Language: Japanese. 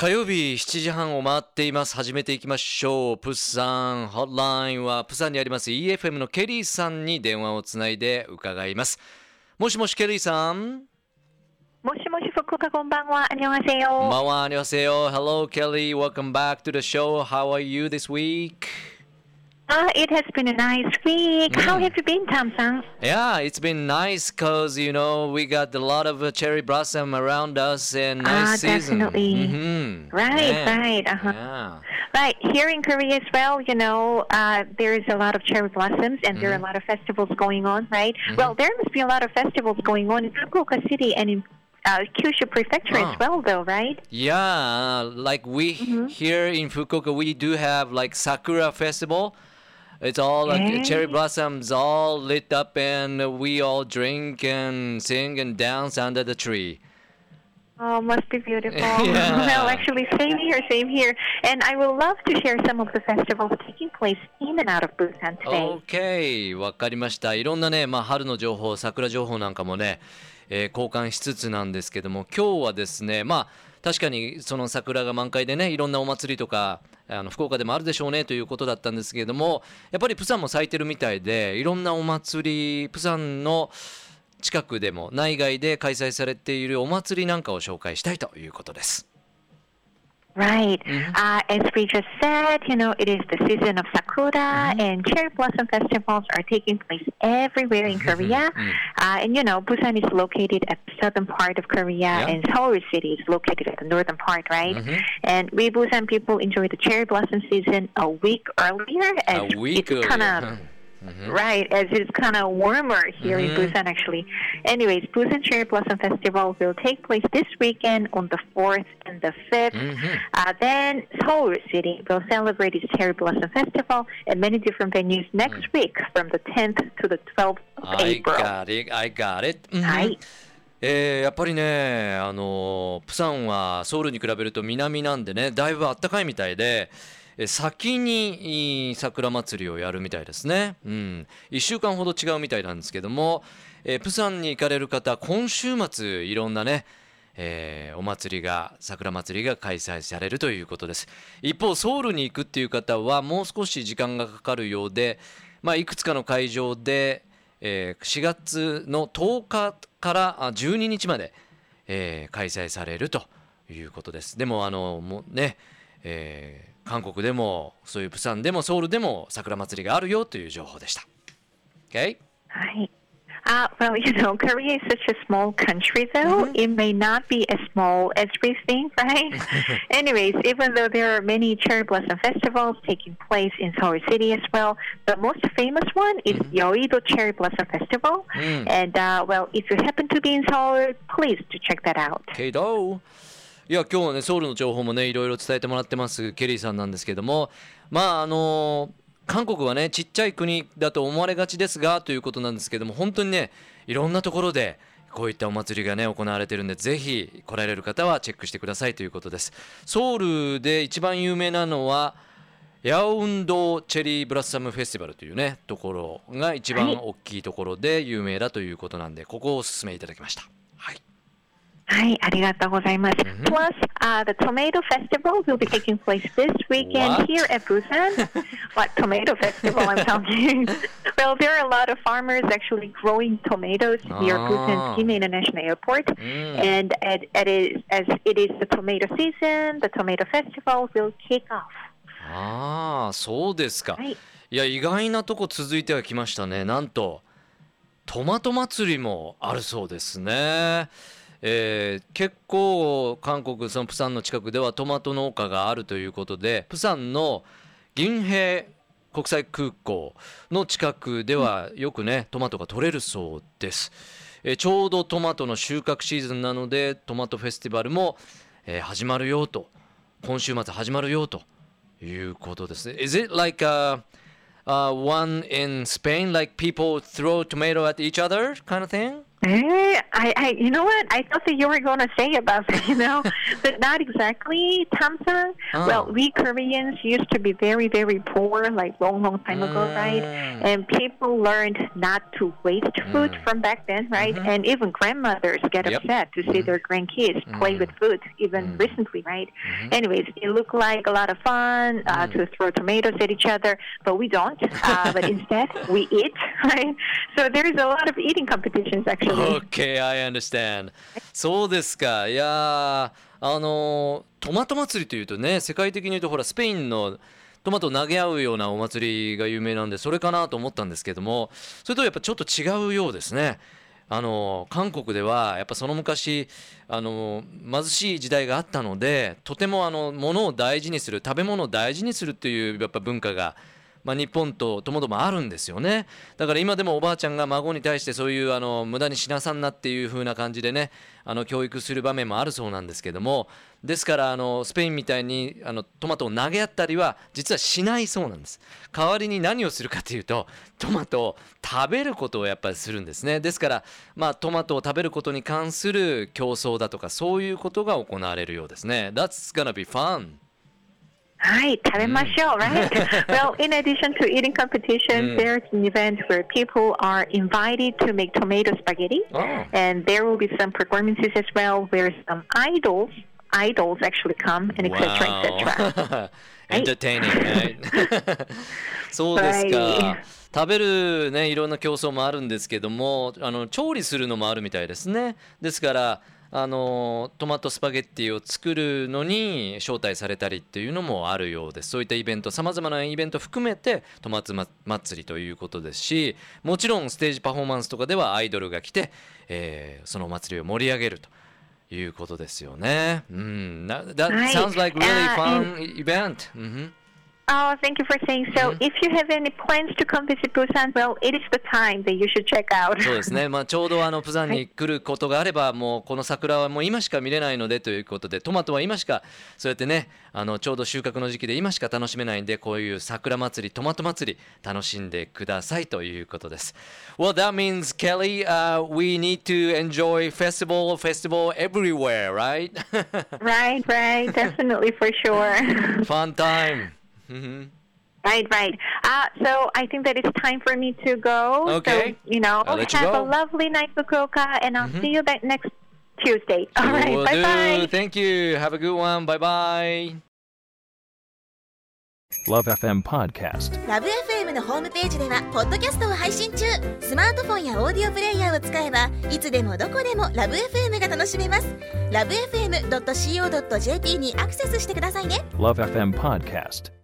火曜日7時半を回っています。始めていきましょう。プサン、ホットラインはプサンにあります EFM のケリーさんに電話をつないで伺います。もしもしケリーさん。もしもし福岡こんばんは。ありがとうございます。こんばんは。ありがとうございます。Hello Kelly, welcome back to the show. How are you this week? Ah, it has been a nice week. How have you been, Tam san? Yeah, it's been nice because you know we got a lot of uh, cherry blossom around us and nice Ah, season. definitely. Mhm. Right, Yeah. right, uh-huh. Yeah. Right, here in Korea as well, you know, uh, there is a lot of cherry blossoms and there are a lot of festivals going on, right? Well, there must be a lot of festivals going on in Fukuoka City and in uh, Kyushu Prefecture Ah. as well, though, right? Yeah, like we Mm-hmm. here in Fukuoka, we do have like Sakura Festival. It's all like cherry blossoms, all lit up, and we all drink and sing and dance under the tree. Oh, must be beautiful. Yeah. well, actually, same here, same here. And I would love to share some of the festivals taking place in and out of Busan today. OK、わかりました。いろんなね、まあ、春の情報、桜情報なんかもね、えー交換しつつなんですけども、今日はですね、まあ、確かにその桜が満開でね、いろんなお祭りとか、あの福岡でもあるでしょうねということだったんですけれども、やっぱりプサンも咲いてるみたいで、いろんなお祭り、プサンの近くでも内外で開催されているお祭りなんかを紹介したいということです。Right. Mm-hmm. Uh, as we just said, you know, it is the season of sakura, Mm-hmm. and cherry blossom festivals are taking place everywhere in Korea. Mm-hmm. Uh, and you know, Busan is located at the southern part of Korea, Yeah. and Seoul City is located at the northern part, right? Mhm. And we Busan people enjoy the cherry blossom season a week earlier, as A week it's earlier. Of Right, as it's kind of warmer here in Mhm. Busan actually. Anyways, Busan Cherry Blossom Festival will take place this weekend on the 4th and the 5th. Mhm. Uh, then Seoul City will celebrate its Cherry Blossom Festival at many different venues next week from the 10th to the 12th of I April. got it, I got it. うんはいえーやっぱりね、あのープサンはソウルに比べると南なんでね、だいぶ暖かいみたいで、えー先に桜祭りをやるみたいですね。うん。1週間ほど違うみたいなんですけども、えプサンに行かれる方、今週末いろんなね、えーお祭りが、桜祭りが開催されるということです。一方、ソウルに行くっていう方はもう少し時間がかかるようで、まあ、いくつかの会場で、えー4月の10日から12日まで、えー開催されるということです。でも、あの、もうね、えー韓国でも、そういうプサンでもソウルでも桜祭りがあるよという情報でした。OK? Right. Uh, well, you know, Korea is such a small country, though. Mm-hmm. It may not be as small as we think, right? Anyways, even though there are many cherry blossom festivals taking place in Seoul City as well, the most famous one is Yeouido Cherry Blossom Festival. Mm. And, uh, well, if you happen to be in Seoul, please to check that out. けどいや今日はねソウルの情報もねいろいろ伝えてもらってますケリーさんなんですけども。まああの韓国はねちっちゃい国だと思われがちですがということなんですけども本当にねいろんなところでこういったお祭りがね行われてるんでぜひ来られる方はチェックしてくださいということです。ソウルで一番有名なのはヤオウンドチェリーブラッサムフェスティバルというねところが一番大きいところで有名だということなんでここをお勧めいただきましたはいはい、ありがとうございます。Plus, uh, the tomato festival will be taking place this weekend What? here at Busan. what tomato festival I'm talking? well, there are a lot of farmers actually growing tomatoes near Ah. Busan's Kim International Airport. Mm. And at, at is, as it is the tomato season, the tomato festival will kick off. ああ、そうですか。はいいや、意外なとこ続いてはきましたね。なんと、トマト祭りもあるそうですね。えー結構、韓国、そのプサンの近くではトマト農家があるということで、プサンの銀平国際空港の近くではよくね、トマトが取れるそうです。えーちょうどトマトの収穫シーズンなので、トマトフェスティバルも、えー始まるよと、今週末始まるよということですね。Is it like a, uh, one in Spain, like people throw tomato at each other kind of thing? Eh, I, I, you know what? I thought that you were going to say about that, you know, but not exactly, Tamsung. Oh. Well, we Koreans used to be very, very poor, like long, long time ago, right? Mm. And people learned not to waste food Mm. from back then, right? Mhm. And even grandmothers get Yep. upset to see Mhm. their grandkids play Mm. with food, even Mm. recently, right? Mhm. Anyways, it looked like a lot of fun uh, Mm. to throw tomatoes at each other, but we don't. Uh, but instead, we eat, right? So there is a lot of eating competitions, actually. Okay, I understand. そうですか。いやあのトマト祭りというとね、世界的に言うとほらスペインのトマトを投げ合うようなお祭りが有名なんでそれかなと思ったんですけども、それとやっぱちょっと違うようですね。あの韓国ではやっぱその昔あの貧しい時代があったので、とてもあの物を大事にする、食べ物を大事にするっていうやっぱ文化がまあ、日本とともどもあるんですよね。だから今でもおばあちゃんが孫に対してそういうあの無駄にしなさんなっていう風な感じでねあの教育する場面もあるそうなんですけどもですからあのスペインみたいにあのトマトを投げ合ったりは実はしないそうなんです。代わりに何をするかというとトマトを食べることをやっぱりするんですね。ですからまあトマトを食べることに関する競争だとかそういうことが行われるようですね。That's gonna be fun. はい、食べましょう、right? well, in addition to eating competition, Mm. there's an event where people are invited to make tomato spaghetti, Oh. and there will be some performances as well where some idols, idols actually come, and etc. etc. Entertaining, right? そうですか。はい食べるねいろんな競争もあるんですけどもあの調理するのもあるみたいですねですからあのトマトスパゲッティを作るのに招待されたりっていうのもあるようですそういったイベントさまざまなイベント含めてトマト祭りということですしもちろんステージパフォーマンスとかではアイドルが来て、えーそのお祭りを盛り上げるということですよね。うん、な That はい sounds like really あ fun event. うん Oh, thank you for saying so. If you have any plans to come visit Busan, well, it is the time that you should check out. そうですね、まあ、ちょうどあのプサンに来ることがあれば、もうこの桜はもう今しか見れないのでということで、トマトは今しか、そうやってね、あのちょうど収穫の時期で今しか楽しめないんで、こういう桜祭り、トマト祭り、楽しんでくださいということです。Well, that means, Kelly,、uh, we need to enjoy festival, festival everywhere, right? right, right, definitely for sure. Fun time. うん。Right, right. Uh, so I think that it's time for me to go. Okay. So, you know, I'll let you have go. a lovely night, Fukuoka, and I'll see you back next Tuesday. All right, Will bye bye. Thank you. Have a good one. Bye bye. Love FM Podcast. ラブ f m のホームページではポッドキャストを配信中スマートフォンやオーディオプレイヤーを使えばいつでもどこでもラブ f m が楽しめますラブ FM.co.jp にアクセスしてくださいね Love FM Podcast.